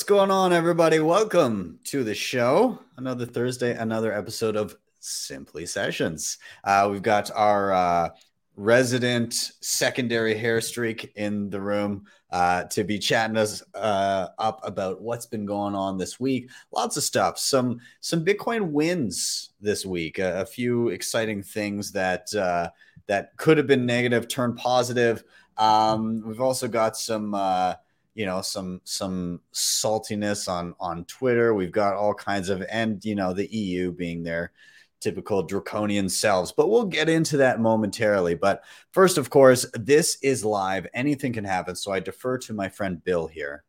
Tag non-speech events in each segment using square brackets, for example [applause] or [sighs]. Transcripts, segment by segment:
What's going on, everybody? Welcome to the show. Another Thursday, another episode of Simply Sessions. Uh, we've got our uh, resident secondary hair streak in the room uh, to be chatting us uh, up about what's been going on this week. Lots of stuff. Some some Bitcoin wins this week. a few exciting things that uh, that could have been negative turned positive. Um, we've also got some uh, you know some some saltiness on on Twitter. We've got all kinds of and you know the EU being their typical draconian selves. But we'll get into that momentarily. But first, of course, this is live. Anything can happen. So I defer to my friend Bill here.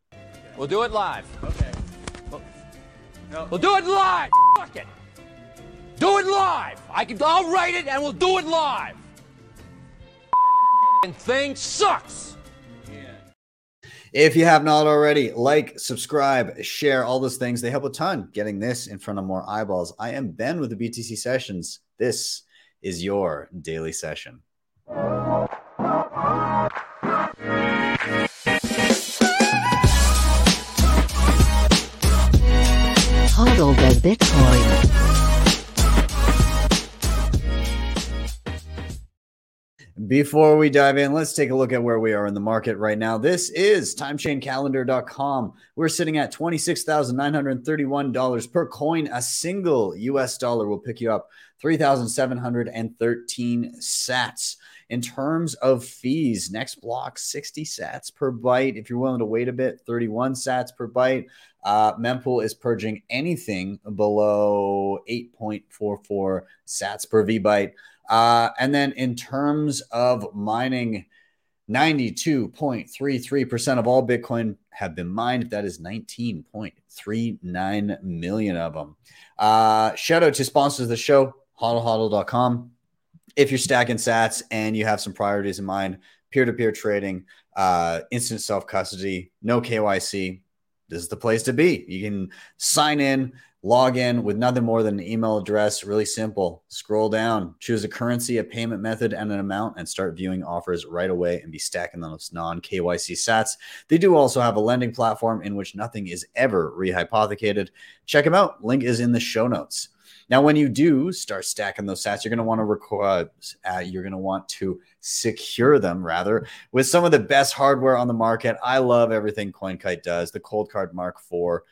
We'll do it live. Okay. We'll, no. we'll do it live. Fuck it. Do it live. I can. I'll write it and we'll do it live. And thing sucks. If you have not already, like, subscribe, share, all those things. They help a ton getting this in front of more eyeballs. I am Ben with the BTC Sessions. This is your daily session. Hodl the Bitcoin. Before we dive in, let's take a look at where we are in the market right now. This is timechaincalendar.com. We're sitting at $26,931 per coin. A single US dollar will pick you up 3,713 sats. In terms of fees, next block 60 sats per byte. If you're willing to wait a bit, 31 sats per byte. Uh, Mempool is purging anything below 8.44 sats per V byte. Uh, and then in terms of mining, 92.33% of all Bitcoin have been mined. That is 19.39 million of them. Uh, shout out to sponsors of the show, hodlhodl.com. If you're stacking sats and you have some priorities in mind, peer to peer trading, uh, instant self custody, no KYC, this is the place to be. You can sign in, log in with nothing more than an email address. Really simple. Scroll down, choose a currency, a payment method, and an amount, and start viewing offers right away and be stacking those non KYC sats. They do also have a lending platform in which nothing is ever rehypothecated. Check them out. Link is in the show notes. Now, when you do start stacking those sats, you're going to want to record, uh, you're going to want to secure them rather with some of the best hardware on the market. I love everything CoinKite does. The Coldcard Mark IV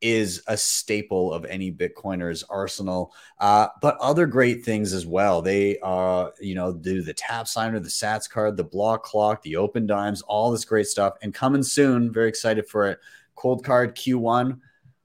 is a staple of any Bitcoiner's arsenal. Uh, but other great things as well. They uh, you know, do the tap signer, the Sats card, the block clock, the Opendimes, all this great stuff. And coming soon, very excited for it. Coldcard Q1.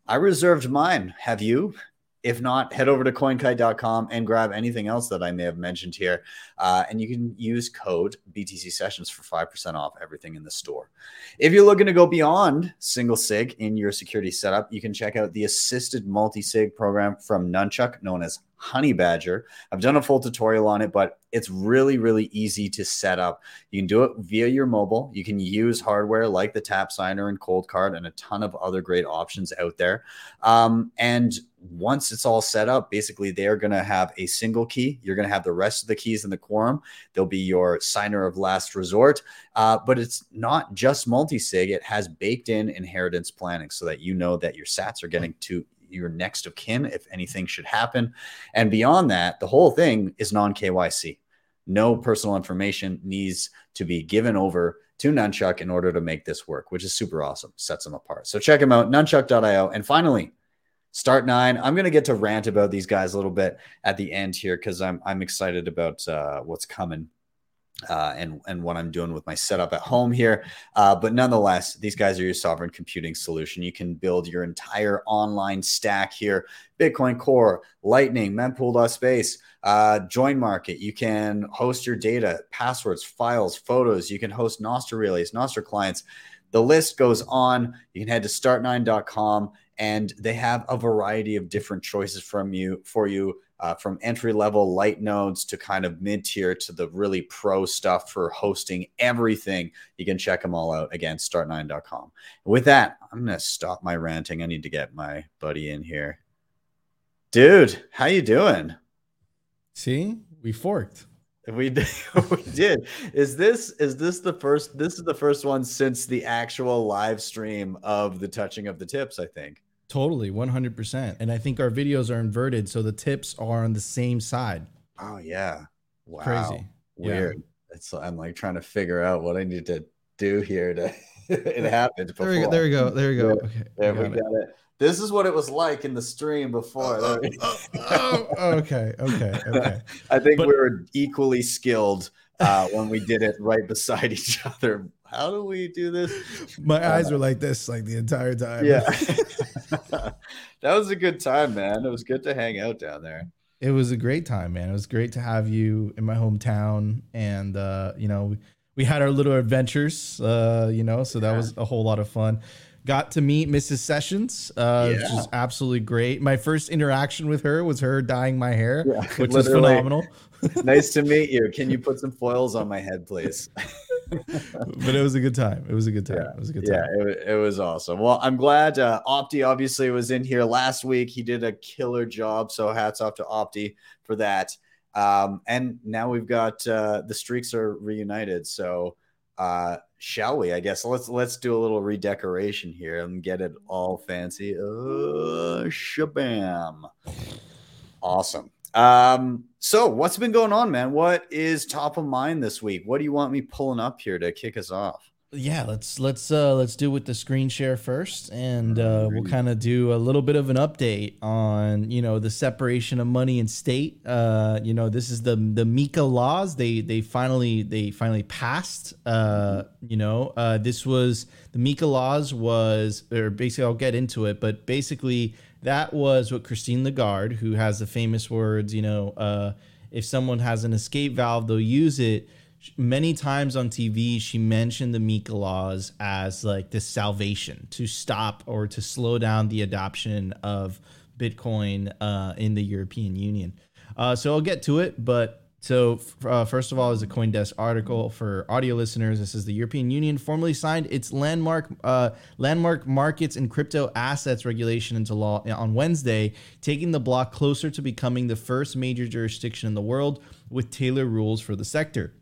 I reserved mine. Have you? If not, head over to coinkite.com and grab anything else that I may have mentioned here. Uh, and you can use code BTC Sessions for 5% off everything in the store. If you're looking to go beyond single SIG in your security setup, you can check out the assisted multi SIG program from Nunchuk, known as Honey Badger. I've done a full tutorial on it, but it's really, really easy to set up. You can do it via your mobile. You can use hardware like the Tap Signer and Coldcard and a ton of other great options out there. Um, and once it's all set up, basically they're going to have a single key. You're going to have the rest of the keys in the quorum. They'll be your signer of last resort. Uh, but it's not just multi sig, it has baked in inheritance planning so that you know that your sats are getting to your next of kin if anything should happen. And beyond that, the whole thing is non KYC. No personal information needs to be given over to Nunchuk in order to make this work, which is super awesome. Sets them apart. So check them out, nunchuk.io. And finally, Start nine. I'm going to get to rant about these guys a little bit at the end here because I'm I'm excited about uh, what's coming uh, and and what I'm doing with my setup at home here. Uh, but nonetheless, these guys are your sovereign computing solution. You can build your entire online stack here: Bitcoin Core, Lightning, Mempool.space, uh, Join Market. You can host your data, passwords, files, photos. You can host Nostr relays, Nostr clients. The list goes on. You can head to start9.com and they have a variety of different choices from you for you uh, from entry level light nodes to kind of mid tier to the really pro stuff for hosting everything. You can check them all out again, start9.com. With that, I'm to stop my ranting. I need to get my buddy in here. Dude, how you doing? See, we forked. We did. [laughs] we did. Is this is this the first? This is the first one since the actual live stream of the touching of the tips. I think. Totally, 100%. And I think our videos are inverted so the tips are on the same side. Oh yeah. Wow. Crazy. Weird. Yeah. It's I'm like trying to figure out what I need to do here to [laughs] it happened before. There we go. There we go. There we go. Yeah, okay. There we got it. it. This is what it was like in the stream before. Oh, oh, oh, [laughs] oh okay. Okay. Okay. I think but, we were equally skilled uh, when we did it right beside each other. How do we do this? My uh, eyes were like this like the entire time. Yeah. [laughs] [laughs] that was a good time, man. It was good to hang out down there. It was a great time, man. It was great to have you in my hometown and uh, you know, we, we had our little adventures, uh, you know, so that yeah. was a whole lot of fun. Got to meet Mrs. Sessions, uh, yeah. which is absolutely great. My first interaction with her was her dyeing my hair, yeah, [laughs] which is phenomenal. [laughs] nice to meet you. Can you put some foils on my head, please? [laughs] but it was a good time. It was a good time. Yeah. It was a good time. Yeah, it, it was awesome. Well, I'm glad uh, Opti obviously was in here last week. He did a killer job. So hats off to Opti for that. Um, and now we've got uh, the streaks are reunited. So uh, shall we? I guess let's let's do a little redecoration here and get it all fancy. Uh, shabam! Awesome. Um, so what's been going on, man? What is top of mind this week? What do you want me pulling up here to kick us off? Yeah let's let's uh let's do with the screen share first and uh we'll kind of do a little bit of an update on you know the separation of money and state. Uh you know this is the the MiCA laws. They they finally they finally passed uh you know uh this was the MiCA laws was or basically I'll get into it but basically that was what Christine Lagarde who has the famous words you know uh if someone has an escape valve they'll use it many times on TV, she mentioned the MiCA laws as like the salvation to stop or to slow down the adoption of Bitcoin uh, in the European Union. Uh, so I'll get to it, but so uh, first of all, is a CoinDesk article for audio listeners. This is the European Union formally signed its landmark uh, landmark markets and crypto assets regulation into law on Wednesday, taking the bloc closer to becoming the first major jurisdiction in the world with tailored rules for the sector.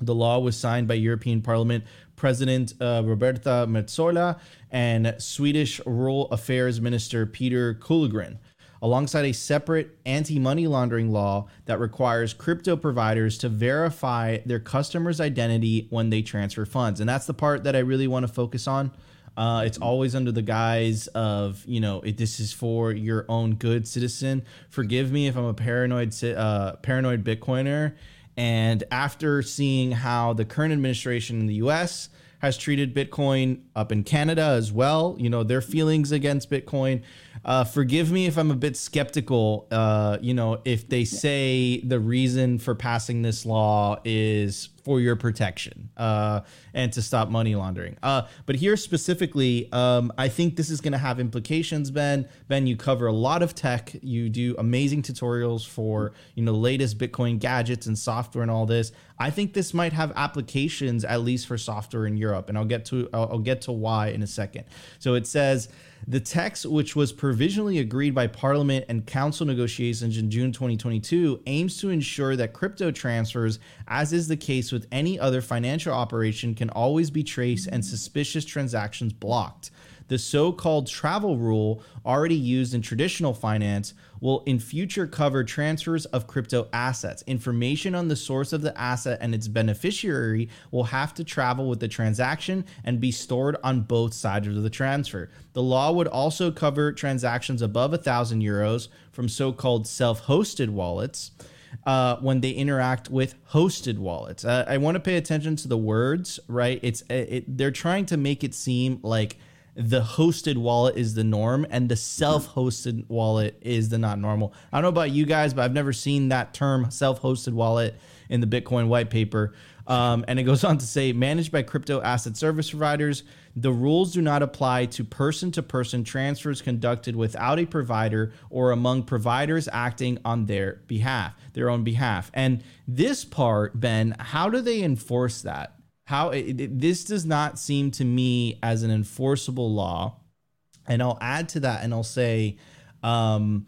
The law was signed by European Parliament President uh, Roberta Metsola and Swedish Rural Affairs Minister Peter Kullgren, alongside a separate anti money laundering law that requires crypto providers to verify their customers' identity when they transfer funds. And that's the part that I really want to focus on. Uh, it's always under the guise of, you know, it, this is for your own good, citizen. Forgive me if I'm a paranoid, uh, paranoid Bitcoiner and after seeing how the current administration in the US has treated Bitcoin up in Canada as well, you know, their feelings against Bitcoin. Uh, forgive me if I'm a bit skeptical, uh, you know, if they say the reason for passing this law is for your protection uh, and to stop money laundering. Uh, but here specifically, um, I think this is going to have implications. Ben, Ben, you cover a lot of tech. You do amazing tutorials for you know the latest Bitcoin gadgets and software and all this. I think this might have applications at least for software in Europe, and I'll get to I'll, I'll get to why in a second. So it says. The text, which was provisionally agreed by Parliament and Council negotiations in June 2022, aims to ensure that crypto transfers, as is the case with any other financial operation, can always be traced and suspicious transactions blocked. The so called travel rule, already used in traditional finance, will in future cover transfers of crypto assets. Information on the source of the asset and its beneficiary will have to travel with the transaction and be stored on both sides of the transfer. The law would also cover transactions above 1,000 euros from so called self hosted wallets. Uh, when they interact with hosted wallets, uh, I want to pay attention to the words. Right, it's it, they're trying to make it seem like the hosted wallet is the norm and the self-hosted wallet is the not normal. I don't know about you guys, but I've never seen that term self-hosted wallet in the Bitcoin white paper. Um, and it goes on to say, managed by crypto asset service providers, the rules do not apply to person to person transfers conducted without a provider or among providers acting on their behalf, their own behalf. And this part, Ben, how do they enforce that? How it, this does not seem to me as an enforceable law. And I'll add to that and I'll say, um,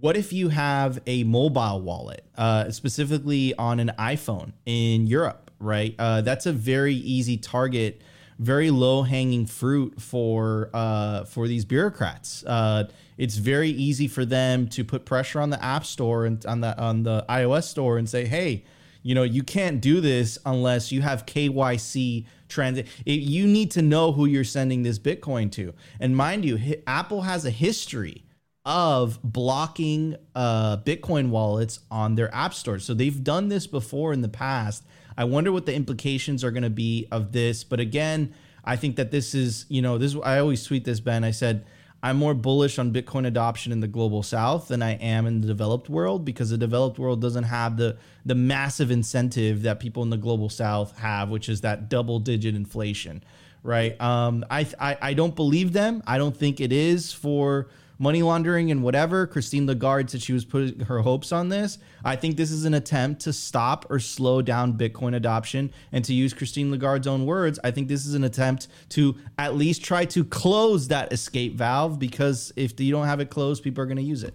what if you have a mobile wallet, uh, specifically on an iPhone in Europe, right? Uh, that's a very easy target, very low hanging fruit for uh, for these bureaucrats. Uh, it's very easy for them to put pressure on the App Store and on the on the iOS store and say, hey, you know, you can't do this unless you have KYC transit. You need to know who you're sending this Bitcoin to. And mind you, hi- Apple has a history of blocking uh, Bitcoin wallets on their app store. So they've done this before in the past. I wonder what the implications are going to be of this. But again, I think that this is, you know, this. I always tweet this, Ben. I said I'm more bullish on Bitcoin adoption in the global South than I am in the developed world because the developed world doesn't have the the massive incentive that people in the global South have, which is that double digit inflation, right? Um, I, I I don't believe them. I don't think it is for money laundering and whatever. Christine Lagarde said she was putting her hopes on this. I think this is an attempt to stop or slow down Bitcoin adoption. And to use Christine Lagarde's own words, I think this is an attempt to at least try to close that escape valve because if you don't have it closed, people are going to use it.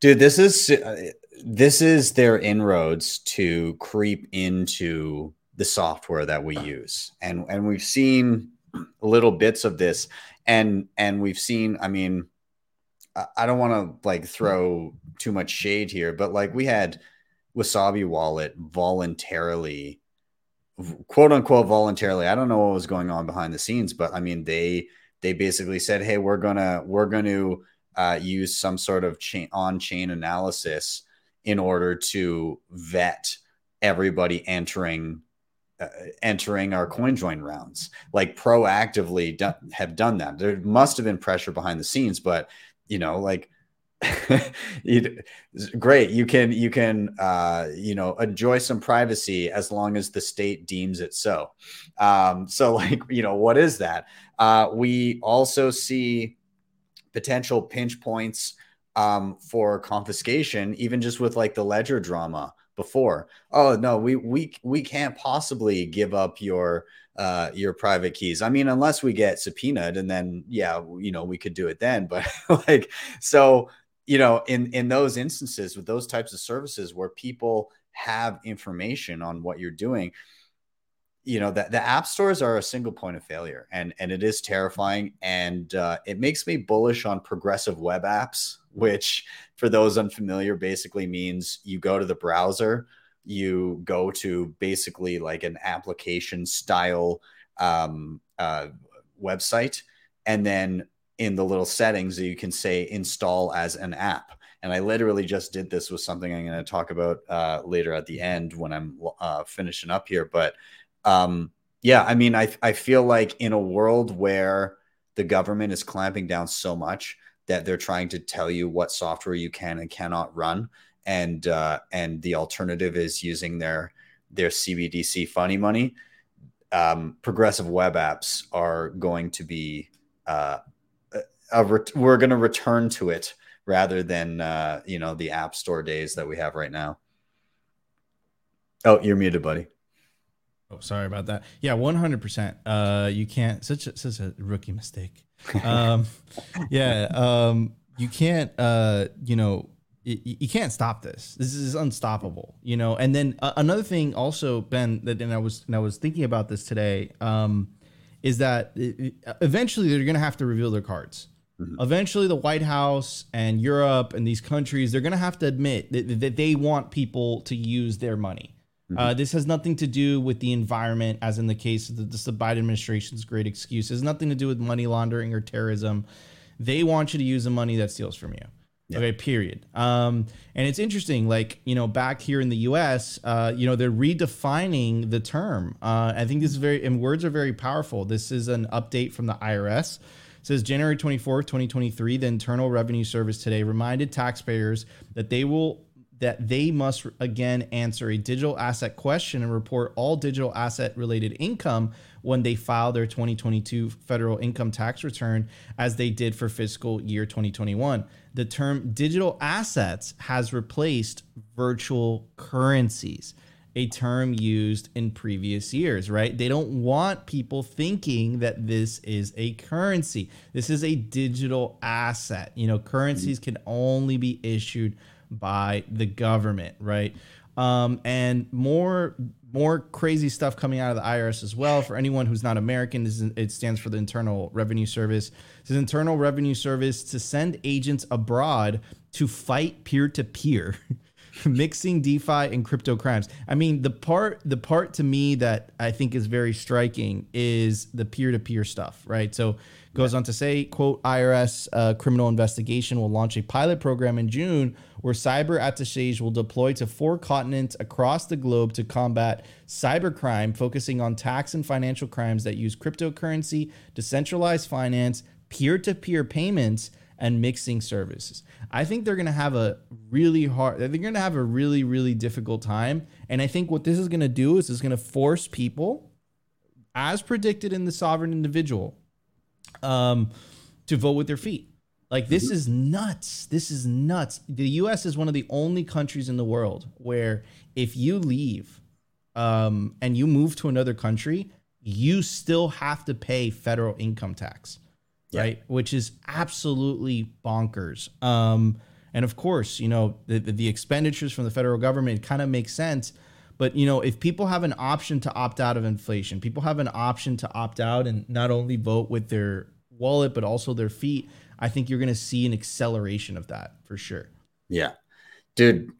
Dude, this is this is their inroads to creep into the software that we use. And and we've seen little bits of this and and we've seen, I mean, I don't want to like throw too much shade here, but like we had Wasabi Wallet voluntarily, quote unquote, voluntarily. I don't know what was going on behind the scenes, but I mean they they basically said, "Hey, we're gonna we're going to uh, use some sort of chain on chain analysis in order to vet everybody entering." Uh, entering our CoinJoin rounds like proactively do- have done that there must have been pressure behind the scenes but you know like [laughs] great you can you can uh you know enjoy some privacy as long as the state deems it so. Um so [laughs] like you know what is that? Uh we also see potential pinch points um for confiscation even just with like the ledger drama before. Oh no we we we can't possibly give up your uh, your private keys. I mean, unless we get subpoenaed, and then yeah, you know, we could do it then. [laughs] But like, so you know, in in those instances with those types of services where people have information on what you're doing, you know, that the app stores are a single point of failure, and and it is terrifying, and uh, it makes me bullish on progressive web apps, which for those unfamiliar basically means you go to the browser you go to basically like an application style um, uh, website, and then in the little settings you can say install as an app. And I literally just did this with something I'm going to talk about uh, later at the end when I'm uh, finishing up here. But um, yeah, I mean, I I feel like in a world where the government is clamping down so much that they're trying to tell you what software you can and cannot run and uh, and the alternative is using their their CBDC funny money. Um, progressive web apps are going to be uh, ret- we're going to return to it rather than uh, you know the app store days that we have right now. Oh, you're muted, buddy. Oh, sorry about that. Yeah, one hundred percent. Uh, you can't such a, such a rookie mistake. [laughs] Um, yeah, um, you can't. Uh, you know, you, can't stop this. This is unstoppable, you know. And then uh, another thing, also, Ben, that and I was and I was thinking about this today, um, is that it, eventually they're going to have to reveal their cards. Mm-hmm. Eventually, the White House and Europe and these countries they're going to have to admit that, that, they want people to use their money. Mm-hmm. Uh, this has nothing to do with the environment, as in the case of the, the Biden administration's great excuse. It has nothing to do with money laundering or terrorism. They want you to use the money that steals from you. Yeah. Okay, period. Um, and it's interesting, like, you know, back here in the US, uh, you know, they're redefining the term. Uh, I think this is very, and words are very powerful. This is an update from the IRS. It says January 24th, 2023, the Internal Revenue Service today reminded taxpayers that they will that they must again answer a digital asset question and report all digital asset related income when they file their 2022 federal income tax return as they did for fiscal year 2021 the term digital assets has replaced virtual currencies. a term used in previous years, right? They don't want people thinking that this is a currency. This is a digital asset. You know, currencies can only be issued by the government, right? Um, and more more crazy stuff coming out of the IRS as well. For anyone who's not American, it stands for the Internal Revenue Service. It's an Internal Revenue Service to send agents abroad to fight peer to peer. mixing DeFi and crypto crimes. I mean, the part the part to me that I think is very striking is the peer to peer stuff, right? So goes on to say, quote, IRS uh, criminal investigation will launch a pilot program in June where cyber attaches will deploy to four continents across the globe to combat cybercrime, focusing on tax and financial crimes that use cryptocurrency, decentralized finance, peer to peer payments, and mixing services. I think they're going to have a really hard, they're going to have a really, really difficult time. And I think what this is going to do is it's going to force people, as predicted in the sovereign individual, um, to vote with their feet. Like this mm-hmm. is nuts. This is nuts. The U.S. is one of the only countries in the world where if you leave um, and you move to another country, you still have to pay federal income tax, yeah. right? Which is absolutely bonkers. Um, and of course, you know the, the, the expenditures from the federal government kind of make sense. But you know, if people have an option to opt out of inflation, people have an option to opt out and not only vote with their wallet but also their feet I think you're going to see an acceleration of that for sure. Yeah. Dude,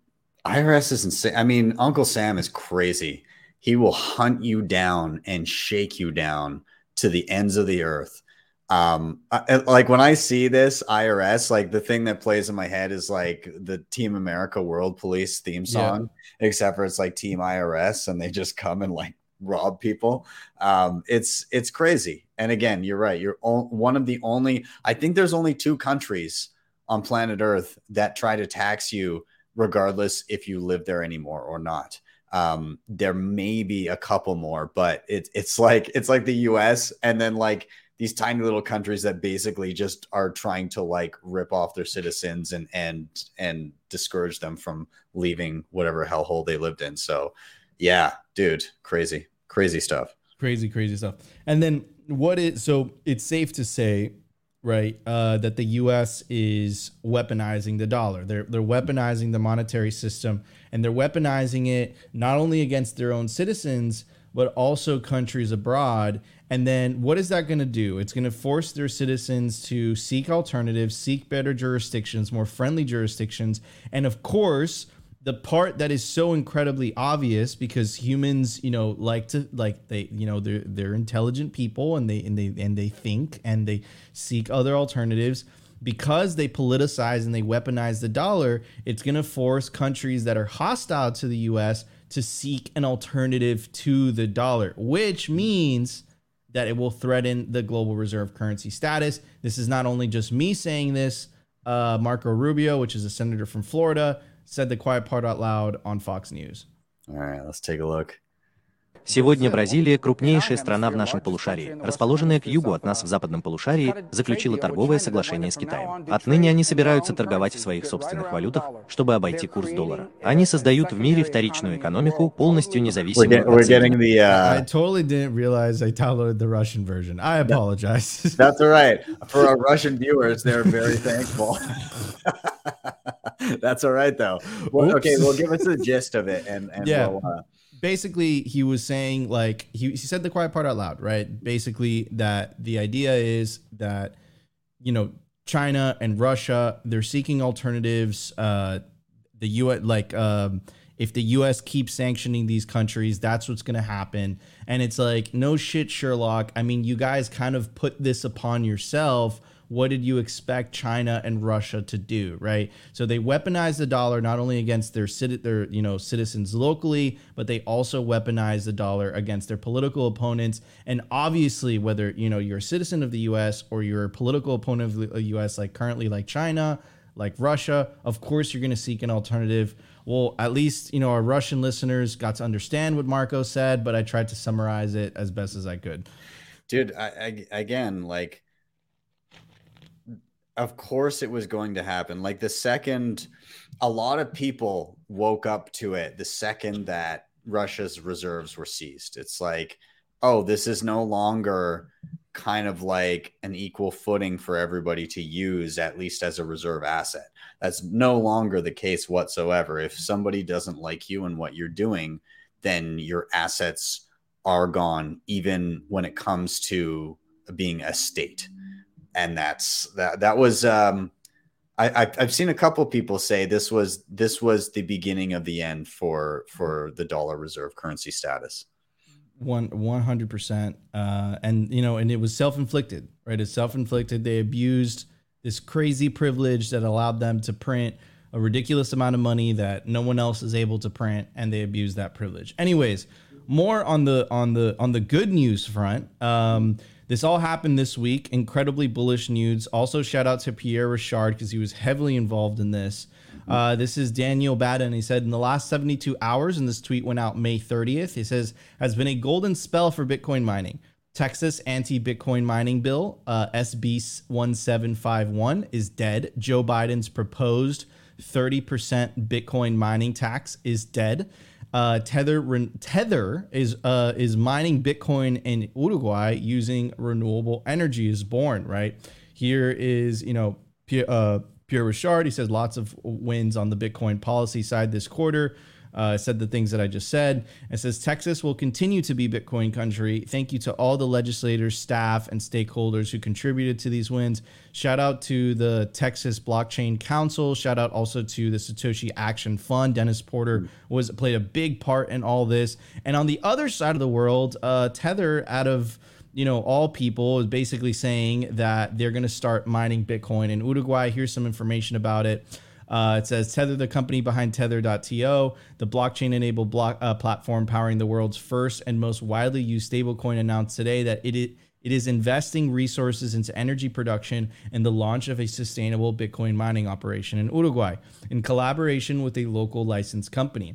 IRS is insane. I mean, Uncle Sam is crazy. He will hunt you down and shake you down to the ends of the earth. Um, I, like when I see this IRS, like the thing that plays in my head is like the Team America World Police theme song, yeah. except for it's like Team IRS and they just come and like rob people. Um, it's it's crazy. And again, you're right. You're one of the only. I think there's only two countries on planet Earth that try to tax you, regardless if you live there anymore or not. Um, there may be a couple more, but it's it's like it's like the U.S. and then like these tiny little countries that basically just are trying to like rip off their citizens and and and discourage them from leaving whatever hellhole they lived in. So, yeah, dude, crazy crazy stuff. Crazy, crazy stuff. And then what is so it's safe to say, right, uh, that the U.S. is weaponizing the dollar. They're they're weaponizing the monetary system, and they're weaponizing it not only against their own citizens but also countries abroad. And then what is that going to do? It's going to force their citizens to seek alternatives, seek better jurisdictions, more friendly jurisdictions, and of course the part that is so incredibly obvious because humans you know like to like they you know they're they're intelligent people and they and they and they think and they seek other alternatives. Because they politicize and they weaponize the dollar it's going to force countries that are hostile to the US to seek an alternative to the dollar which means that it will threaten the global reserve currency status. This is not only just me saying this uh, Marco Rubio, which is a senator from Florida, said the quiet part out loud on Fox News. All right, let's take a look. Сегодня Бразилия, крупнейшая страна в нашем полушарии, расположенная к югу от нас в западном полушарии, заключила торговое соглашение с Китаем. Отныне они собираются торговать в своих собственных валютах, чтобы обойти курс доллара. Они создают в мире вторичную экономику, полностью независимую we're get, we're the, uh... I totally didn't realize I downloaded the Russian version. I apologize. [laughs] That's all right. For our Russian viewers, they're very thankful. [laughs] That's all right, though. Well, okay, well, give us the gist of it, and, and yeah. We'll, uh... basically, he was saying like he, he said the quiet part out loud, right? Basically, that the idea is that you know China and Russia they're seeking alternatives. Uh, the U.S. like um, if the U.S. keeps sanctioning these countries, that's what's going to happen. And it's like no shit, Sherlock. I mean, you guys kind of put this upon yourself what did you expect China and Russia to do, right? So they weaponized the dollar not only against their their you know citizens locally, but they also weaponized the dollar against their political opponents. And obviously, whether you know you're a citizen of the U.S. or you're a political opponent of the U.S., like currently like China, like Russia, of course you're going to seek an alternative. Well, at least you know our Russian listeners got to understand what Marco said, but I tried to summarize it as best as I could. Dude, I, I again like of course it was going to happen. Like the second a lot of people woke up to it the second that Russia's reserves were seized. It's like, oh, this is no longer kind of like an equal footing for everybody to use, at least as a reserve asset. That's no longer the case whatsoever. If somebody doesn't like you and what you're doing, then your assets are gone, even when it comes to being a state. And that's that. That was. Um, I, I've seen a couple people say this was this was the beginning of the end for for the dollar reserve currency status. One one hundred percent, uh, and you know, and it was self inflicted, right? It's self inflicted. They abused this crazy privilege that allowed them to print a ridiculous amount of money that no one else is able to print, and they abused that privilege. Anyways, more on the on the on the good news front. Um, this all happened this week. Incredibly bullish news. Also, shout out to Pierre Rochard because he was heavily involved in this. Uh, this is Daniel Batten. He said in the last 72 hours, and this tweet went out May 30th. He says has been a golden spell for Bitcoin mining. Texas anti-Bitcoin mining bill uh, SB 1751 is dead. Joe Biden's proposed 30% Bitcoin mining tax is dead. Uh, Tether Tether is uh, is mining Bitcoin in Uruguay using renewable energy is born right. Here is you know Pierre, uh, Pierre Rochard. He says lots of wins on the Bitcoin policy side this quarter uh, said the things that I just said. It says Texas will continue to be Bitcoin country. Thank you to all the legislators, staff, and stakeholders who contributed to these wins. Shout out to the Texas Blockchain Council. Shout out also to the Satoshi Action Fund. Dennis Porter was played a big part in all this. And on the other side of the world, uh, Tether out of you know, all people is basically saying that they're going to start mining Bitcoin in Uruguay. Here's some information about it. Uh, it says Tether, the company behind Tether.to, the blockchain enabled block, uh, platform powering the world's first and most widely used stablecoin, announced today that it, it it is investing resources into energy production and the launch of a sustainable Bitcoin mining operation in Uruguay in collaboration with a local licensed company.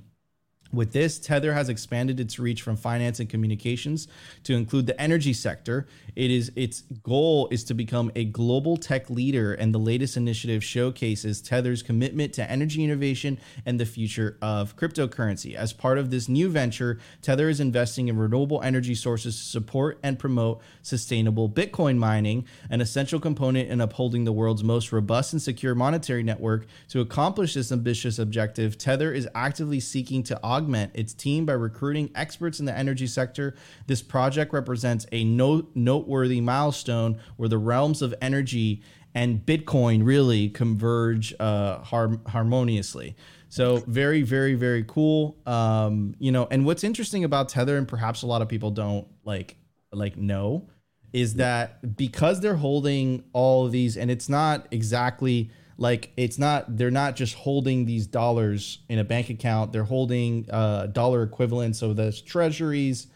With this, Tether has expanded its reach from finance and communications to include the energy sector. It is its goal is to become a global tech leader, and the latest initiative showcases Tether's commitment to energy innovation and the future of cryptocurrency. As part of this new venture, Tether is investing in renewable energy sources to support and promote sustainable Bitcoin mining, an essential component in upholding the world's most robust and secure monetary network. To accomplish this ambitious objective, Tether is actively seeking to augment its team by recruiting experts in the energy sector. This project represents a note, noteworthy milestone where the realms of energy and Bitcoin really converge uh, har- harmoniously. So very, very, very cool. Um, you know, and what's interesting about Tether, and perhaps a lot of people don't like like know, is that because they're holding all of these, and it's not exactly like it's not they're not just holding these dollars in a bank account. They're holding uh, dollar equivalents so there's treasuries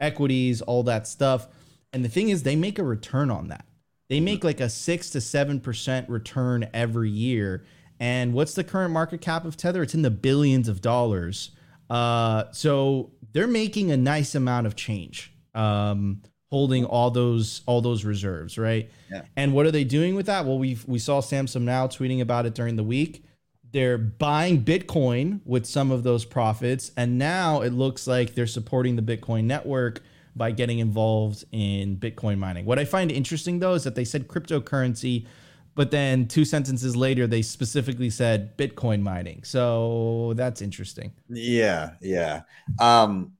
equities all that stuff. And the thing is they make a return on that. They make like a six to seven percent return every year. And what's the current market cap of tether? It's in the billions of dollars. Uh, so they're making a nice amount of change. Um, holding all those all those reserves, right? Yeah. And what are they doing with that? Well, we we saw Samsung now tweeting about it during the week. They're buying Bitcoin with some of those profits, and now it looks like they're supporting the Bitcoin network by getting involved in Bitcoin mining. What I find interesting though is that they said cryptocurrency, but then two sentences later they specifically said Bitcoin mining. So that's interesting. Yeah, yeah. Um,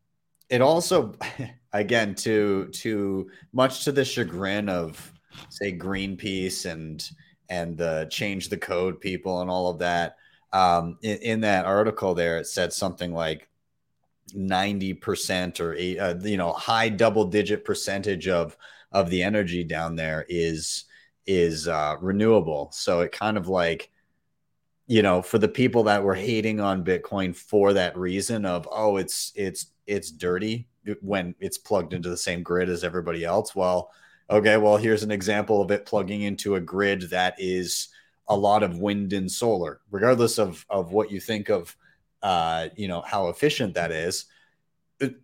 it also [laughs] again to to much to the chagrin of say Greenpeace and and the change the code people and all of that. Um, in, in that article there, it said something like 90% or eight, uh, you know, high double digit percentage of, of the energy down there is, is, uh, renewable. So it kind of like, you know, for the people that were hating on Bitcoin for that reason of, oh, it's, it's, it's dirty when it's plugged into the same grid as everybody else. Well, okay, well, here's an example of it plugging into a grid that is a lot of wind and solar, regardless of of what you think of, uh, you know, how efficient that is.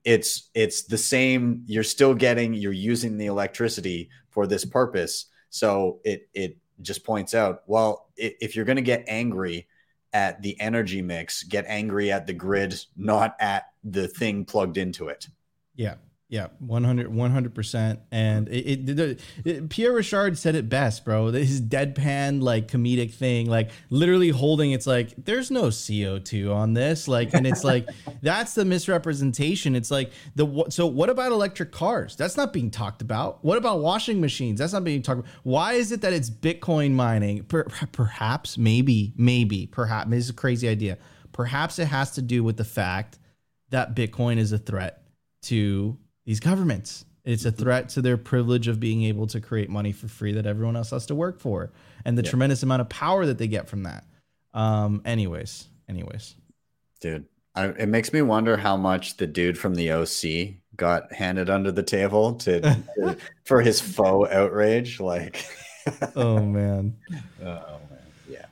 It's it's the same. You're still getting. You're using the electricity for this purpose. So it it just points out. Well, if you're going to get angry at the energy mix, get angry at the grid, not at the thing plugged into it. Yeah. Yeah, 100 percent, and it, it, it, Pierre Rochard said it best, bro. His deadpan like comedic thing, like literally holding. It's like there's no CO two on this, like, and it's like [laughs] that's the misrepresentation. It's like the so what about electric cars? That's not being talked about. What about washing machines? That's not being talked about. Why is it that it's Bitcoin mining? Per, perhaps, maybe, maybe, perhaps. This is a crazy idea. Perhaps it has to do with the fact that Bitcoin is a threat to these governments. It's a mm-hmm. threat to their privilege of being able to create money for free that everyone else has to work for, and the yeah. tremendous amount of power that they get from that. Um, anyways, anyways, dude, I, it makes me wonder how much the dude from the OC got handed under the table to, to [laughs] for his faux outrage. Like, oh man, [laughs] oh man, yeah,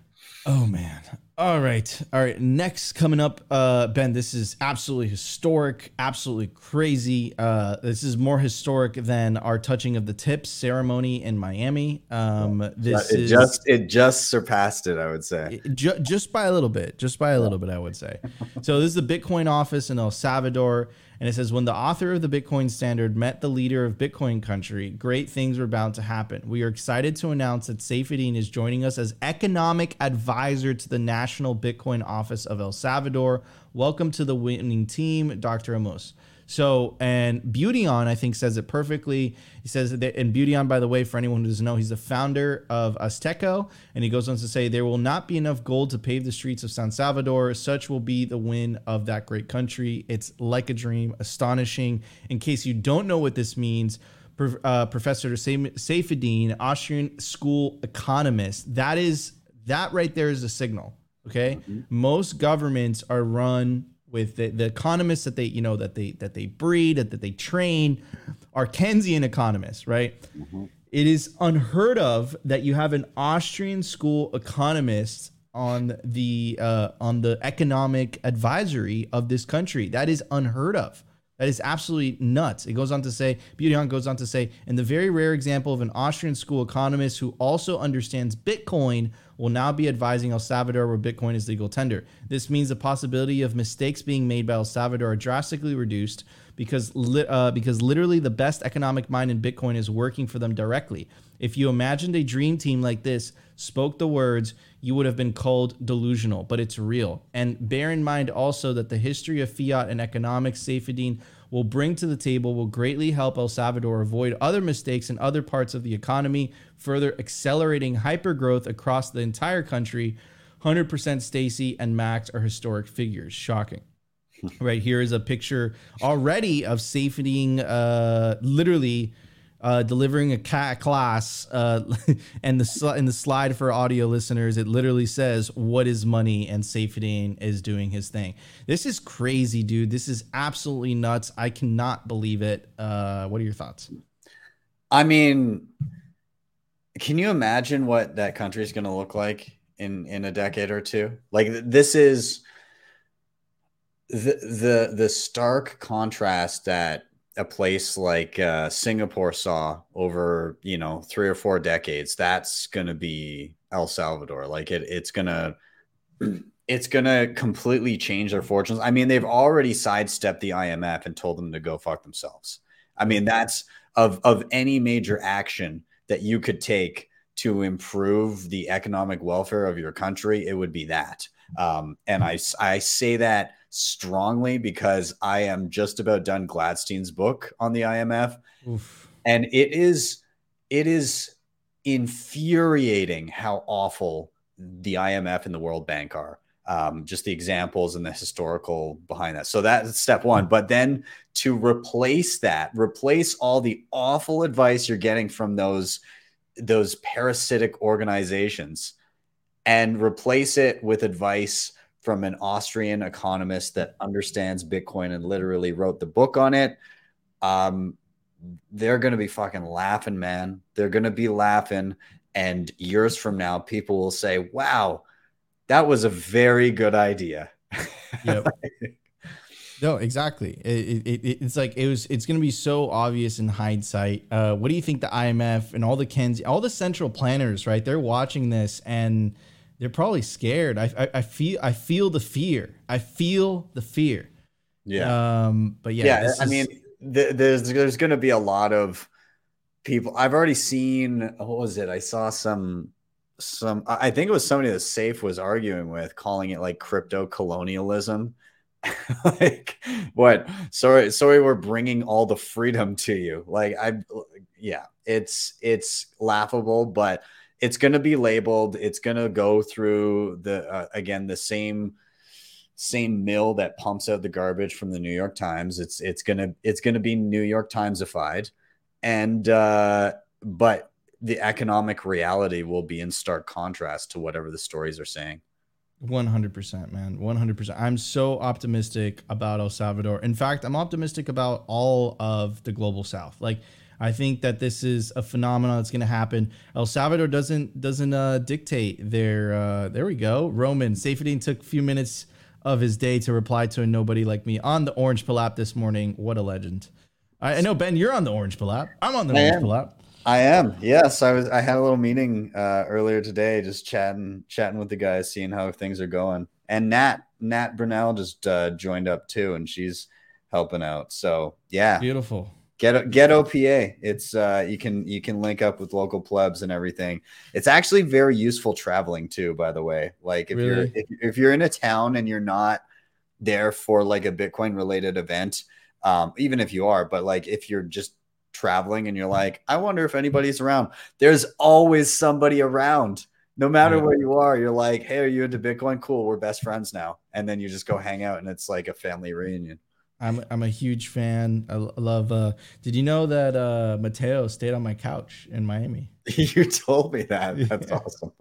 oh man. All right. All right. Next coming up, uh, Ben, this is absolutely historic, absolutely crazy. Uh, this is more historic than our touching of the tips ceremony in Miami. Um, this it is just it just surpassed it, I would say. Ju- just by a little bit, just by a little bit, I would say. so this is the Bitcoin office in El Salvador. And it says, when the author of the Bitcoin standard met the leader of Bitcoin country, great things were bound to happen. We are excited to announce that Saifedean is joining us as economic advisor to the National Bitcoin Office of El Salvador. Welcome to the winning team, Dr. Ammous. So, and Beautyon, I think, says it perfectly. He says that, and Beautyon, by the way, for anyone who doesn't know, he's the founder of Azteco. And he goes on to say, There will not be enough gold to pave the streets of San Salvador. Such will be the win of that great country. It's like a dream, astonishing. In case you don't know what this means, uh, Professor Saifedean, Austrian school economist, that is, that right there is a signal. Okay. Mm-hmm. Most governments are run with the, the economists that they you know that they that they breed that, that they train are Keynesian economists, right? Mm-hmm. It is unheard of that you have an Austrian school economist on the uh, on the economic advisory of this country. That is unheard of. That is absolutely nuts. It goes on to say, Beauty goes on to say, in the very rare example of an Austrian school economist who also understands Bitcoin will now be advising El Salvador where Bitcoin is legal tender. This means the possibility of mistakes being made by El Salvador are drastically reduced because li- uh, because literally the best economic mind in Bitcoin is working for them directly. If you imagined a dream team like this spoke the words, you would have been called delusional, but it's real. And bear in mind also that the history of fiat and economics, Saifedean will bring to the table will greatly help El Salvador avoid other mistakes in other parts of the economy, further accelerating hypergrowth across the entire country. 100% Stacy and Max are historic figures. Shocking. [laughs] right here is a picture already of Saifedean uh, literally uh, delivering a cat class, uh, [laughs] and the sl- in the slide for audio listeners, it literally says "What is money?" and Saifedean is doing his thing. This is crazy, dude. This is absolutely nuts. I cannot believe it. Uh, what are your thoughts? I mean, can you imagine what that country is going to look like in in a decade or two? Like this is the the the stark contrast that a place like uh, Singapore saw over you know three or four decades, that's going to be El Salvador. Like it, it's gonna [clears throat] it's gonna completely change their fortunes. I mean, they've already sidestepped the IMF and told them to go fuck themselves. I mean, that's of of any major action that you could take to improve the economic welfare of your country, it would be that. Um, and I I say that strongly because I am just about done Gladstein's book on the IMF. Oof. And it is it is infuriating how awful the IMF and the World Bank are. Um, just the examples and the historical behind that. So that's step one. But then to replace that, replace all the awful advice you're getting from those those parasitic organizations and replace it with advice from an Austrian economist that understands Bitcoin and literally wrote the book on it. Um, they're going to be fucking laughing, man. They're going to be laughing. And years from now, people will say, wow, that was a very good idea. [laughs] Yep. no, exactly. It, it, it's like it was. It's going to be so obvious in hindsight. Uh, what do you think the IMF and all the Kens, all the central planners, right? They're watching this and They're probably scared. I, I I feel I feel the fear. I feel the fear. Yeah. Um. But yeah. yeah, this I is- mean, th- there's there's going to be a lot of people. I've already seen. What was it? I saw some some. I I think it was somebody that Saif was arguing with, calling it like crypto colonialism. [laughs] like what? Sorry, sorry, we're bringing all the freedom to you. Like I, yeah, it's it's laughable, but it's going to be labeled. It's going to go through the uh, again the same same mill that pumps out the garbage from the New York Times. It's it's gonna it's gonna be New York Timesified, and uh, but the economic reality will be in stark contrast to whatever the stories are saying. 100% man 100% i'm so optimistic about el salvador in fact i'm optimistic about all of the global south like i think that this is a phenomenon that's going to happen el salvador doesn't doesn't uh, dictate their uh, there we go roman safety took a few minutes of his day to reply to a nobody like me on the orange pill app this morning what a legend i, I know ben you're on the orange pill app i'm on the I orange am. pill app I am. Yes, I was. I had a little meeting uh, earlier today, just chatting, chatting with the guys, seeing how things are going. And Nat, Nat Brunell just uh, joined up too, and she's helping out. So yeah, beautiful get get OPA. It's uh, you can you can link up with local plebs and everything. It's actually very useful traveling too. By the way, like if you're if, if you're in a town and you're not there for like a Bitcoin related event, um, even if you are, but like if you're just traveling and you're like, I wonder if anybody's around. There's always somebody around. No matter Yeah. where you are, you're like, hey, are you into Bitcoin? Cool, we're best friends now. And then you just go hang out and it's like a family reunion. I'm I'm a huge fan. I love. Uh, did you know that uh, Mateo stayed on my couch in Miami? [laughs] you told me that. That's [laughs] Yeah. awesome.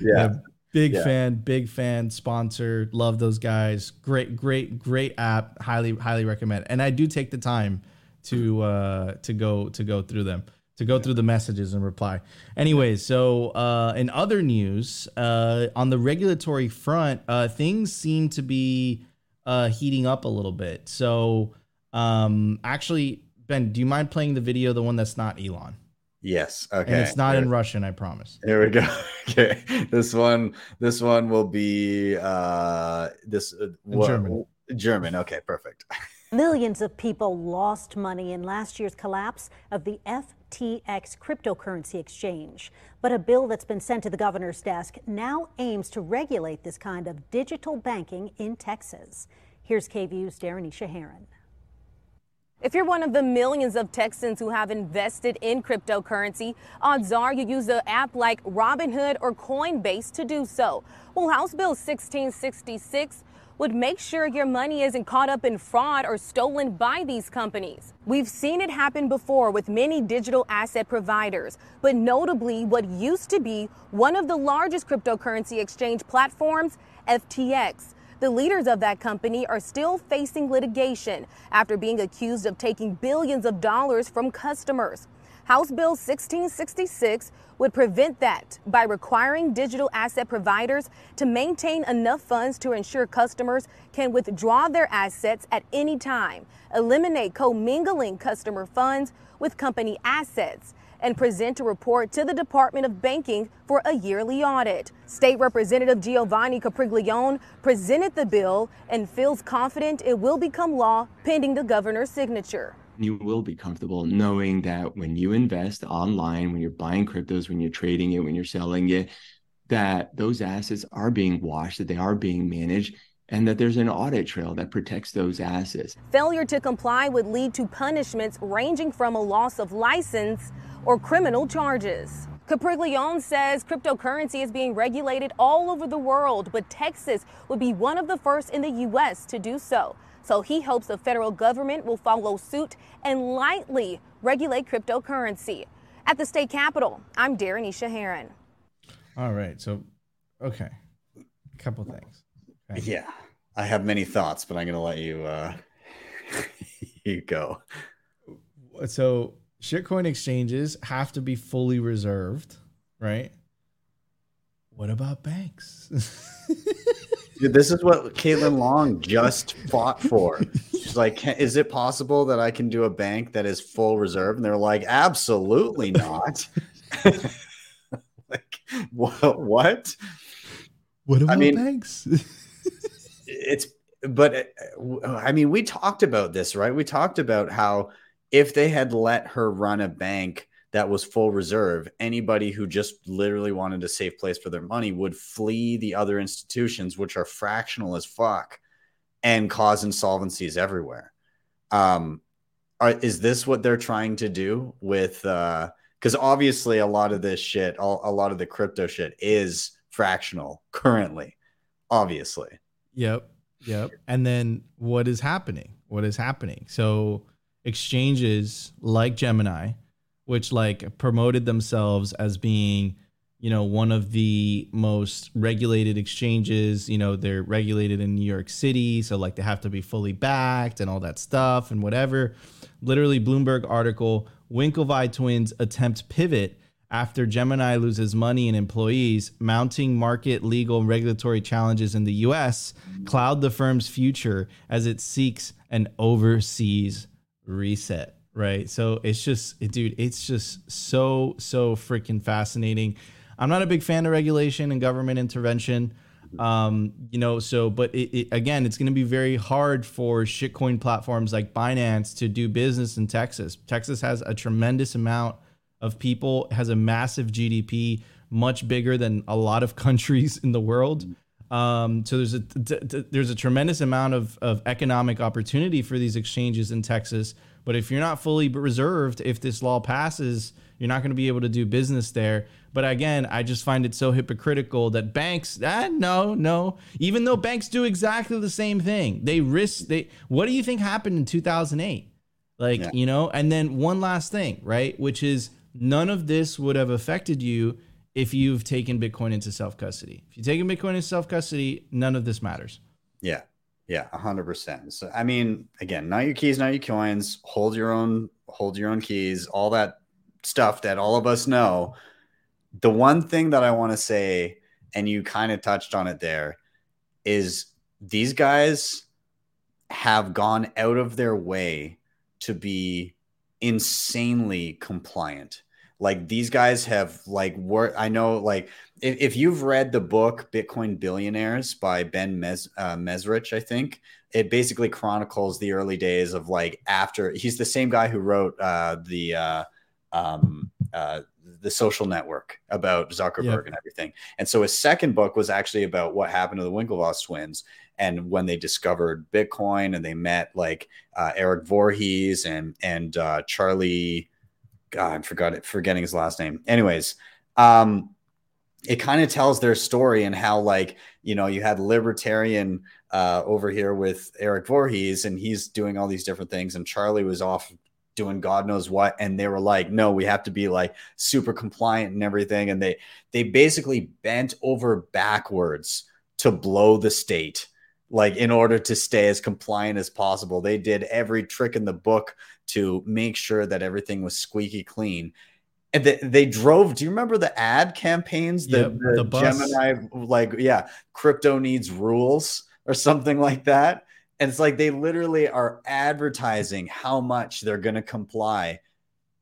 Yeah. big Yeah. fan, big fan. Sponsor. Love those guys. Great, great, great app. Highly, highly recommend. And I do take the time to uh, to go to go through them, to go through the messages and reply. Anyways, so uh, in other news, uh, on the regulatory front, uh, things seem to be uh, heating up a little bit. So, um, actually, Ben, do you mind playing the video, the one that's not Elon, Yes. Okay. and it's not in Russian? I promise. Here we go. [laughs] Okay. This one. This one will be uh this uh, what- German. German. Okay. Perfect. [laughs] Millions of people lost money in last year's collapse of the FTX cryptocurrency exchange. But a bill that's been sent to the governor's desk now aims to regulate this kind of digital banking in Texas. Here's KVUE's Darren Shaharan. If you're one of the millions of Texans who have invested in cryptocurrency, odds are you use an app like Robinhood or Coinbase to do so. Well, House Bill 1666 would make sure your money isn't caught up in fraud or stolen by these companies. We've seen it happen before with many digital asset providers, but notably what used to be one of the largest cryptocurrency exchange platforms, FTX. The leaders of that company are still facing litigation after being accused of taking billions of dollars from customers. House Bill 1666 would prevent that by requiring digital asset providers to maintain enough funds to ensure customers can withdraw their assets at any time, eliminate commingling customer funds with company assets, and present a report to the Department of Banking for a yearly audit. State Representative Giovanni Capriglione presented the bill and feels confident it will become law pending the governor's signature. You will be comfortable knowing that when you invest online, when you're buying cryptos, when you're trading it, when you're selling it, that those assets are being washed, that they are being managed, and that there's an audit trail that protects those assets. Failure to comply would lead to punishments ranging from a loss of license or criminal charges. Capriglione says cryptocurrency is being regulated all over the world, but Texas would be one of the first in the U.S. to do so. So he hopes the federal government will follow suit and lightly regulate cryptocurrency. At the state capitol, I'm Darren Isha Heron. All right. So, okay, a couple things. Okay. Yeah. I have many thoughts, but I'm gonna let you uh [laughs] you go. So, shitcoin exchanges have to be fully reserved, right? What about banks? [laughs] Dude, this is what Caitlin Long just fought for. She's like, is it possible that I can do a bank that is full reserve? And they're like, absolutely not. [laughs] like, what? what? What about mean- banks? [laughs] it's but uh, I mean, we talked about this, right? We talked about how if they had let her run a bank that was full reserve, anybody who just literally wanted a safe place for their money would flee the other institutions, which are fractional as fuck and cause insolvencies everywhere. Um, are, is this what they're trying to do with? Because obviously, a lot of this shit, all, a lot of the crypto shit is fractional currently, obviously. Yep. Yep. And then what is happening? What is happening? So exchanges like Gemini, which like promoted themselves as being, you know, one of the most regulated exchanges, you know, they're regulated in New York City, so like they have to be fully backed and all that stuff and whatever. Literally Bloomberg article, Winklevi twins attempt pivot after Gemini loses money and employees, mounting market, legal, and regulatory challenges in the US cloud the firm's future as it seeks an overseas reset. Right. So it's just, dude, it's just so, so freaking fascinating. I'm not a big fan of regulation and government intervention. Um, you know, so, but it, it, again, it's going to be very hard for shitcoin platforms like Binance to do business in Texas. Texas has a tremendous amount of people has a massive GDP, much bigger than a lot of [laughs] countries in the world. Um, so there's a t- t- there's a tremendous amount of, of economic opportunity for these exchanges in Texas. But if you're not fully reserved, if this law passes, you're not going to be able to do business there. But again, I just find it so hypocritical that banks, ah, no, no. Even though banks do exactly the same thing, they risk. They what do you think happened in 2008? Like Yeah. you know. And then one last thing, right? Which is none of this would have affected you if you've taken Bitcoin into self custody. If you've taken Bitcoin into self custody, none of this matters. Yeah. Yeah, hundred percent. So I mean, again, not your keys, not your coins. Hold your own, hold your own keys. All that stuff that all of us know. The one thing that I want to say, and you kind of touched on it there, is these guys have gone out of their way to be insanely compliant. Like these guys have like work. I know, like if, if you've read the book Bitcoin Billionaires by Ben Mes- uh, Mezrich, I think it basically chronicles the early days of like after he's the same guy who wrote uh, the uh, um, uh, the social network about Zuckerberg Yep. and everything. And so his second book was actually about what happened to the Winklevoss twins and when they discovered Bitcoin and they met like uh, Eric Voorhees and and uh, Charlie. God, I forgot it, forgetting his last name. Anyways, um, it kind of tells their story and how like you know you had libertarian uh, over here with Eric Voorhees and he's doing all these different things and Charlie was off doing God knows what and they were like no we have to be like super compliant and everything and they they basically bent over backwards to blow the state like in order to stay as compliant as possible they did every trick in the book to make sure that everything was squeaky clean. And they, they drove do you remember the ad campaigns the, Yep, the, the gemini like yeah crypto needs rules or something like that? And it's like they literally are advertising how much they're going to comply.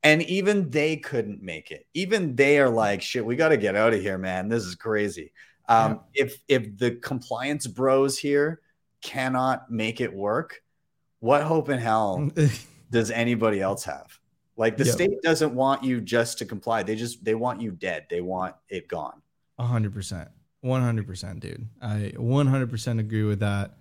And even they couldn't make it. Even they are like shit we got to get out of here man. This is crazy um, if if the compliance bros here cannot make it work what hope in hell [laughs] does anybody else have like the Yep. state doesn't want you just to comply they just they want you dead they want it gone A hundred percent, one hundred percent, dude. I one hundred percent agree with that.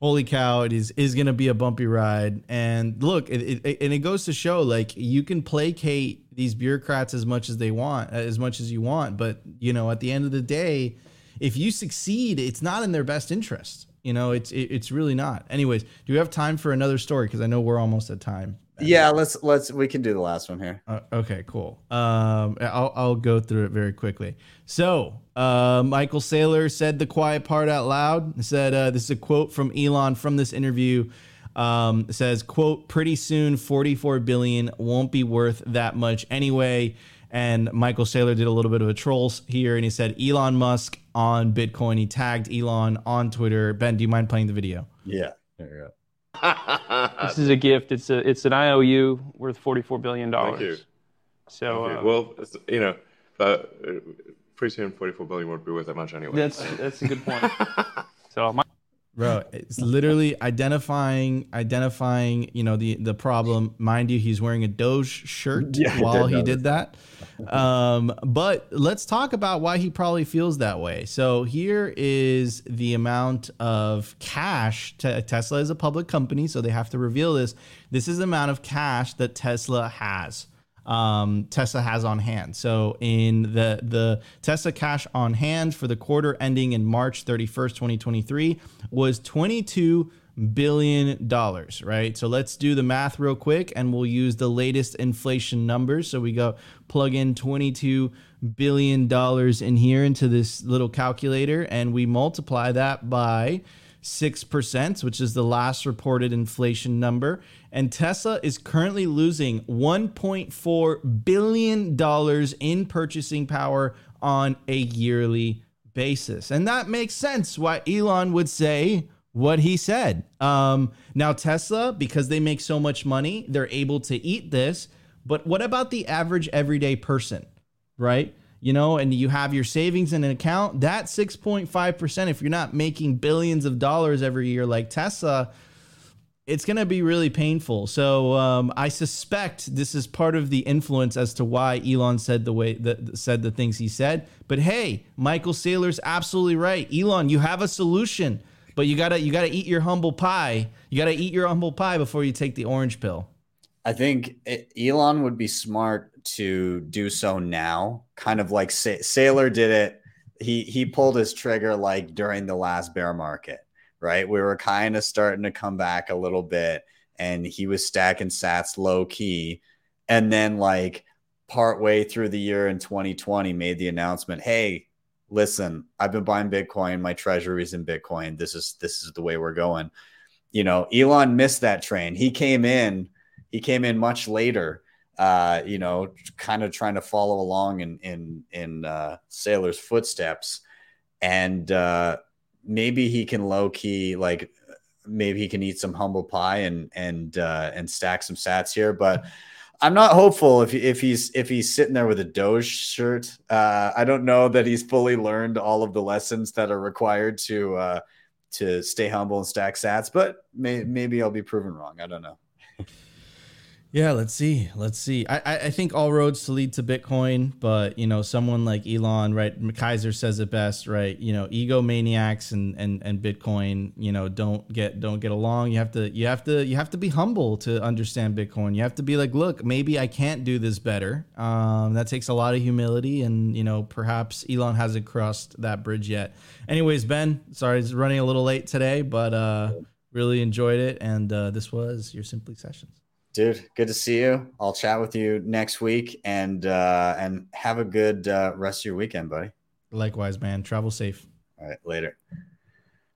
Holy cow! It is is gonna be a bumpy ride, and look, it, it, it- and it goes to show like you can placate these bureaucrats as much as they want, as much as you want, but you know, at the end of the day, if you succeed, it's not in their best interest. You know, it's it, it's really not. Anyways, do we have time for another story? Because I know we're almost at time. yeah let's let's we can do the last one here Uh, okay, cool. Um, I'll, I'll go through it very quickly. So, uh, Michael Saylor said the quiet part out loud. He Said uh, this is a quote from Elon from this interview. Um, says, "quote Pretty soon, 44 billion won't be worth that much anyway." And Michael Saylor did a little bit of a troll here, and he said, "Elon Musk on Bitcoin." He tagged Elon on Twitter. Ben, do you mind playing the video? yeah there you go [laughs] This is a gift. It's a it's an IOU worth forty four billion Thank you. dollars. So Okay, uh, well, it's, you know, uh, pretty soon 44 billion won't be worth that much anyway. That's that's a good point. [laughs] so my Bro, it's literally identifying identifying, you know, the the problem. Mind you, he's wearing a Doge shirt [laughs] Yeah, while he did that. Um, but let's talk about why he probably feels that way. So here is the amount of cash. Te- Tesla is a public company, so they have to reveal this. This is the amount of cash that Tesla has um, Tesla has on hand. So in the the Tesla cash on hand for the quarter ending in March 31st, 2023 was 22 billion dollars, right? So let's do the math real quick and we'll use the latest inflation numbers. So we go plug in 22 billion dollars in here into this little calculator and we multiply that by 6%, which is the last reported inflation number. And Tesla is currently losing $1.4 billion in purchasing power on a yearly basis. And that makes sense why Elon would say what he said. Um, now, Tesla, because they make so much money, they're able to eat this. But what about the average everyday person, right? You know, and you have your savings in an account, that 6.5%, if you're not making billions of dollars every year like Tesla, it's going to be really painful. So um, I suspect this is part of the influence as to why Elon said the way that said the things he said. But hey, Michael Saylor's absolutely right. Elon, you have a solution, but you gotta you gotta eat your humble pie. You gotta eat your humble pie before you take the orange pill. I think Elon would be smart to do so now, kind of like Sa- Saylor did it. He he pulled his trigger like during the last bear market, right? We were kind of starting to come back a little bit, and he was stacking Sats low key, and then like partway through the year in 2020, made the announcement, "Hey, listen, I've been buying Bitcoin. My treasury is in Bitcoin. This is this is the way we're going." You know, Elon missed that train. He came in he came in much later uh, you know, kind of trying to follow along in in in uh, Saylor's footsteps, and uh, maybe he can low key like maybe he can eat some humble pie and and uh, and stack some Sats here, but. I'm not hopeful if if he's if he's sitting there with a Doge shirt. Uh, I don't know that he's fully learned all of the lessons that are required to uh, to stay humble and stack Sats. But may, maybe I'll be proven wrong. I don't know. [laughs] Yeah, let's see. Let's see. I, I, think all roads to lead to Bitcoin, but you know, someone like Elon, right? Keiser says it best, right? You know, egomaniacs and and and Bitcoin, you know, don't get don't get along. You have to you have to you have to be humble to understand Bitcoin. You have to be like, look, maybe I can't do this better. Um, that takes a lot of humility, and you know, perhaps Elon hasn't crossed that bridge yet. Anyways, Ben, sorry, it's running a little late today, but uh, really enjoyed it, and uh, this was your Simply Sessions. Dude, good to see you. I'll chat with you next week and uh and have a good uh rest of your weekend, buddy. Likewise, man. Travel safe. All right, later.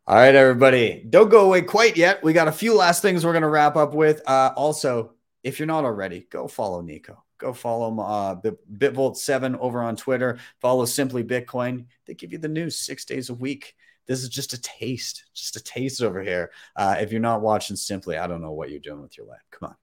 All right, everybody. Don't go away quite yet. We got a few last things we're gonna wrap up with. Uh also, if you're not already, go follow Nico. Go follow him, uh, Bitvolt7 over on Twitter. Follow Simply Bitcoin. They give you the news six days a week this is just a taste, just a taste over here. Uh, if you're not watching Simply, I don't know what you're doing with your life. Come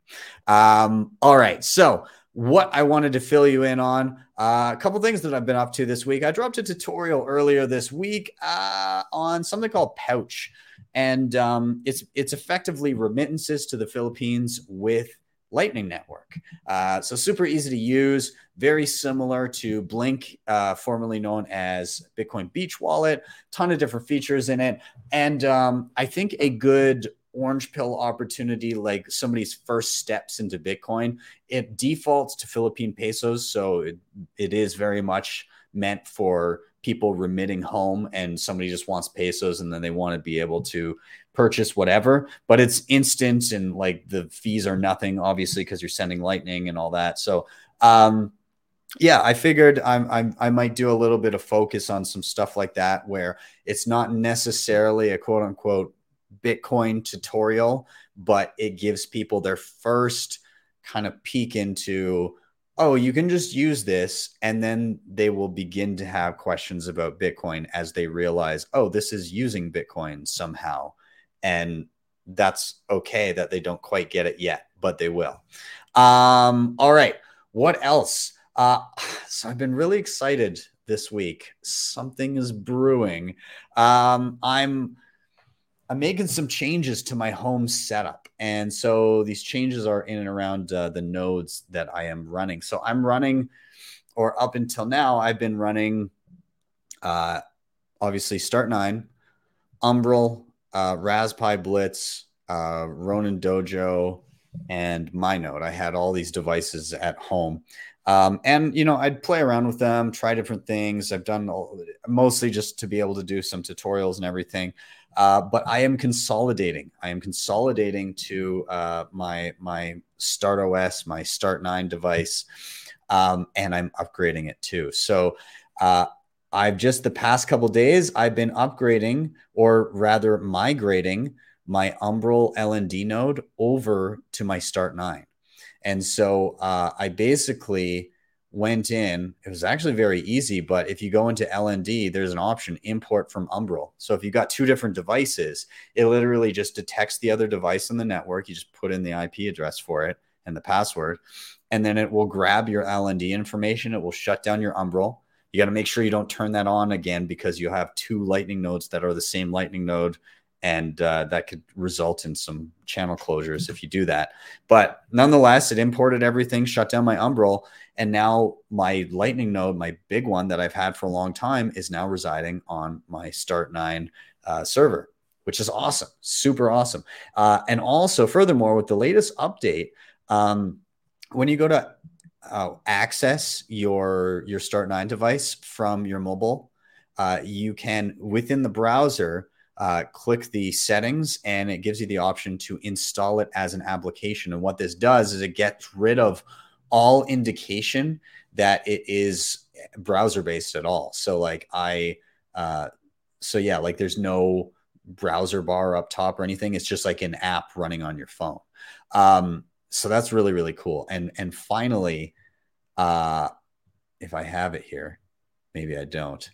on. Um, all right. So, what I wanted to fill you in on uh, a couple things that I've been up to this week. I dropped a tutorial earlier this week uh, on something called Pouch, and um, it's it's effectively remittances to the Philippines with Lightning Network. Uh, so super easy to use, very similar to Blink, uh, formerly known as Bitcoin Beach Wallet. Ton of different features in it, and um, I think a good orange pill opportunity, like somebody's first steps into Bitcoin. It defaults to Philippine pesos, so it, it is very much meant for people remitting home and somebody just wants pesos and then they want to be able to purchase whatever but it's instant and like the fees are nothing obviously because you're sending lightning and all that so um yeah i figured I'm, I'm i might do a little bit of focus on some stuff like that where it's not necessarily a quote unquote bitcoin tutorial but it gives people their first kind of peek into oh, you can just use this. And then they will begin to have questions about Bitcoin as they realize, oh, this is using Bitcoin somehow. And that's okay that they don't quite get it yet, but they will. Um, all right. What else? Uh, [sighs] so I've been really excited this week. Something is brewing. Um, I'm I'm making some changes to my home setup, and so these changes are in and around uh, the nodes that I am running. So I'm running, or up until now, I've been running, uh, obviously Start Nine, Umbrel, uh, Raspberry Blitz, uh, Ronin Dojo, and MyNode. I had all these devices at home. Um, and you know, I'd play around with them, try different things. I've done all, mostly just to be able to do some tutorials and everything. Uh, but I am consolidating. I am consolidating to uh, my my Start OS, my Start Nine device, um, and I'm upgrading it too. So uh, I've just the past couple days I've been upgrading, or rather migrating my Umbrel LND node over to my Start 9. And so uh, I basically went in. It was actually very easy, but if you go into LND, there's an option import from Umbrel. So if you've got two different devices, it literally just detects the other device on the network. You just put in the IP address for it and the password, and then it will grab your LND information. It will shut down your Umbrel. You got to make sure you don't turn that on again because you have two Lightning nodes that are the same Lightning node and uh, that could result in some channel closures if you do that. But nonetheless, it imported everything, shut down my Umbrel, and now my Lightning node, my big one that I've had for a long time, is now residing on my Start Nine uh, server, which is awesome, super awesome. Uh, and also, furthermore, with the latest update, um, when you go to uh, access your your Start Nine device from your mobile, uh, you can within the browser uh, click the settings and it gives you the option to install it as an application. And what this does is it gets rid of all indication that it is browser based at all. So, like, I, uh, so yeah, like there's no browser bar up top or anything. It's just like an app running on your phone. Um, so that's really, really cool. And, and finally, uh, if I have it here, maybe I don't.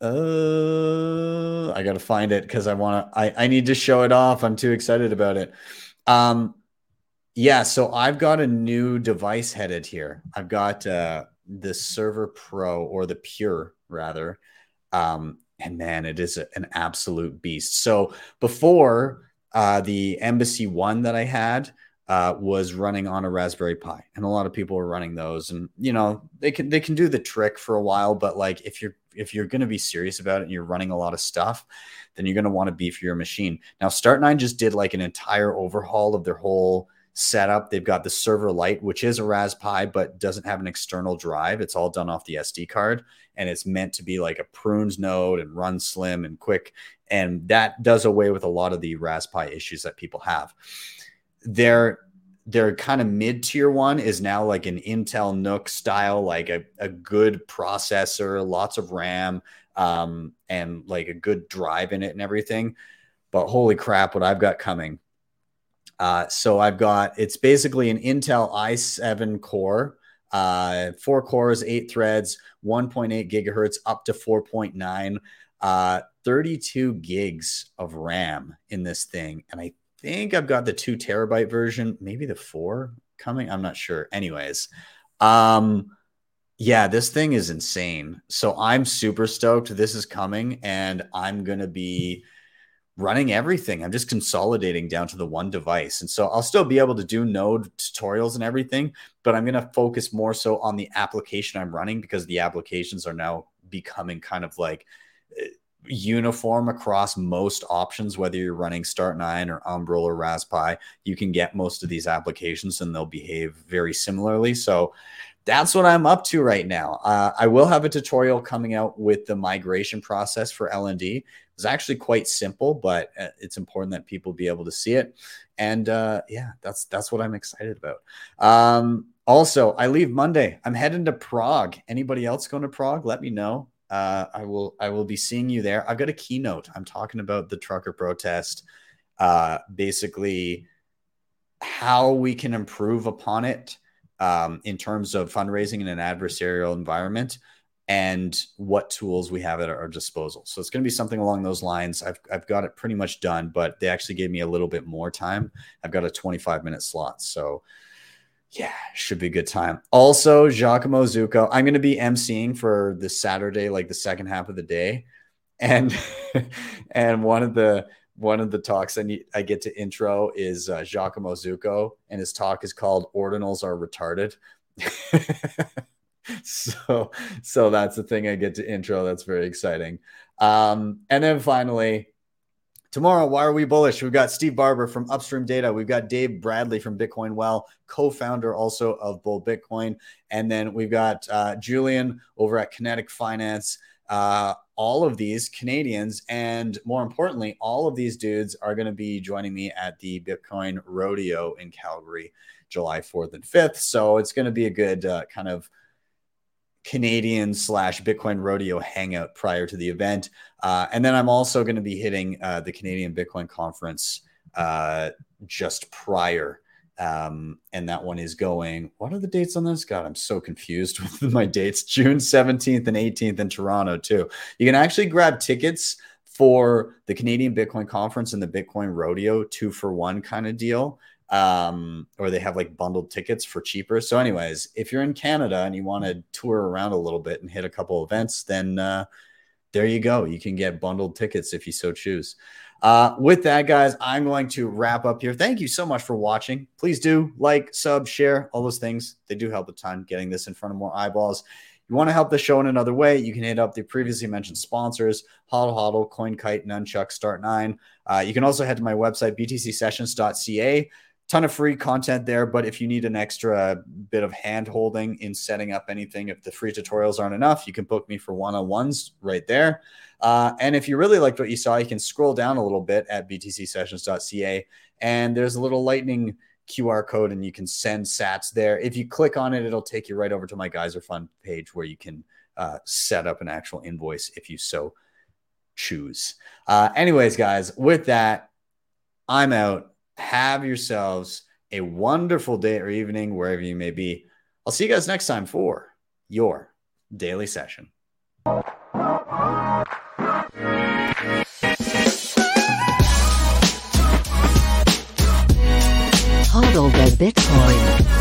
Uh, I gotta find it because I want to. I I need to show it off. I'm too excited about it. Um, yeah. So I've got a new device headed here. I've got uh the Server Pro or the Pure rather. Um, and man, it is an absolute beast. So before uh, the Embassy One that I had uh, was running on a Raspberry Pi, and a lot of people were running those, and you know they can they can do the trick for a while, but like if you're if you're going to be serious about it and you're running a lot of stuff, then you're going to want to beef your machine. Now, Start9 just did like an entire overhaul of their whole setup. They've got the server light, which is a Raspberry, but doesn't have an external drive. It's all done off the SD card, and it's meant to be like a prunes node and run slim and quick. And that does away with a lot of the Raspberry issues that people have. They're their kind of mid tier one is now like an Intel NUC style, like a, a good processor, lots of RAM, um, and like a good drive in it and everything. But holy crap, what I've got coming. Uh, so I've got it's basically an Intel i7 core, uh, four cores, eight threads, 1.8 gigahertz up to 4.9, uh, 32 gigs of RAM in this thing. And I think I've got the two terabyte version, maybe the four coming. I'm not sure. Anyways, um, yeah, this thing is insane. So I'm super stoked. This is coming, and I'm gonna be running everything. I'm just consolidating down to the one device. And so I'll still be able to do node tutorials and everything, but I'm going to focus more so on the application I'm running because the applications are now becoming kind of like eh, uniform across most options, whether you're running Start 9 or Umbrel or Raspberry, you can get most of these applications and they'll behave very similarly. So that's what I'm up to right now. Uh, I will have a tutorial coming out with the migration process for LND. It's actually quite simple, but uh, it's important that people be able to see it. And uh, yeah, that's that's what I'm excited about. Um, also, I leave Monday. I'm heading to Prague. Anybody else going to Prague? Let me know. Uh, I will I will be seeing you there. I've got a keynote. I'm talking about the trucker protest, uh, basically how we can improve upon it um, in terms of fundraising in an adversarial environment and what tools we have at our disposal. So it's going to be something along those lines. I've, I've got it pretty much done, but they actually gave me a little bit more time. I've got a 25 minute slot. So yeah, should be a good time. Also, Giacomo Zucco, I'm going to be emceeing for this Saturday, like the second half of the day, and [laughs] and one of the one of the talks I need I get to intro is uh, Giacomo Zucco, and his talk is called "Ordinals Are Retarded." [laughs] so so that's the thing I get to intro. That's very exciting. Um, and then finally, Tomorrow, why are we bullish? We've got Steve Barbour from Upstream Data. We've got Dave Bradley from Bitcoin Well, co founder also of Bull Bitcoin. And then we've got uh, Julian over at Kinetic Finance. Uh, all of these Canadians, and more importantly, all of these dudes are going to be joining me at the Bitcoin Rodeo in Calgary, July 4th and 5th. So it's going to be a good uh, kind of Canadian slash Bitcoin rodeo hangout prior to the event. Uh, and then I'm also going to be hitting uh, the Canadian Bitcoin conference uh, just prior. Um, and that one is going. What are the dates on this? God, I'm so confused [laughs] with my dates. June 17th and 18th in Toronto, too. You can actually grab tickets for the Canadian Bitcoin conference and the Bitcoin rodeo two for one kind of deal um, or they have like bundled tickets for cheaper. So, anyways, if you're in Canada and you want to tour around a little bit and hit a couple events, then uh, there you go. You can get bundled tickets if you so choose. Uh, with that, guys, I'm going to wrap up here. Thank you so much for watching. Please do like, sub, share, all those things. They do help a ton getting this in front of more eyeballs. You want to help the show in another way, you can hit up the previously mentioned sponsors, Hodl Hodl, CoinKite, Nunchuk, Start9. Uh, you can also head to my website, btcsessions.ca ton of free content there. But if you need an extra bit of hand holding in setting up anything, if the free tutorials aren't enough, you can book me for one on ones right there. Uh, and if you really liked what you saw, you can scroll down a little bit at btcsessions.ca and there's a little lightning QR code and you can send sats there. If you click on it, it'll take you right over to my Geyser Fund page where you can uh, set up an actual invoice if you so choose. Uh, anyways, guys, with that, I'm out have yourselves a wonderful day or evening, wherever you may be. I'll see you guys next time for your daily session. Hodl the Bitcoin.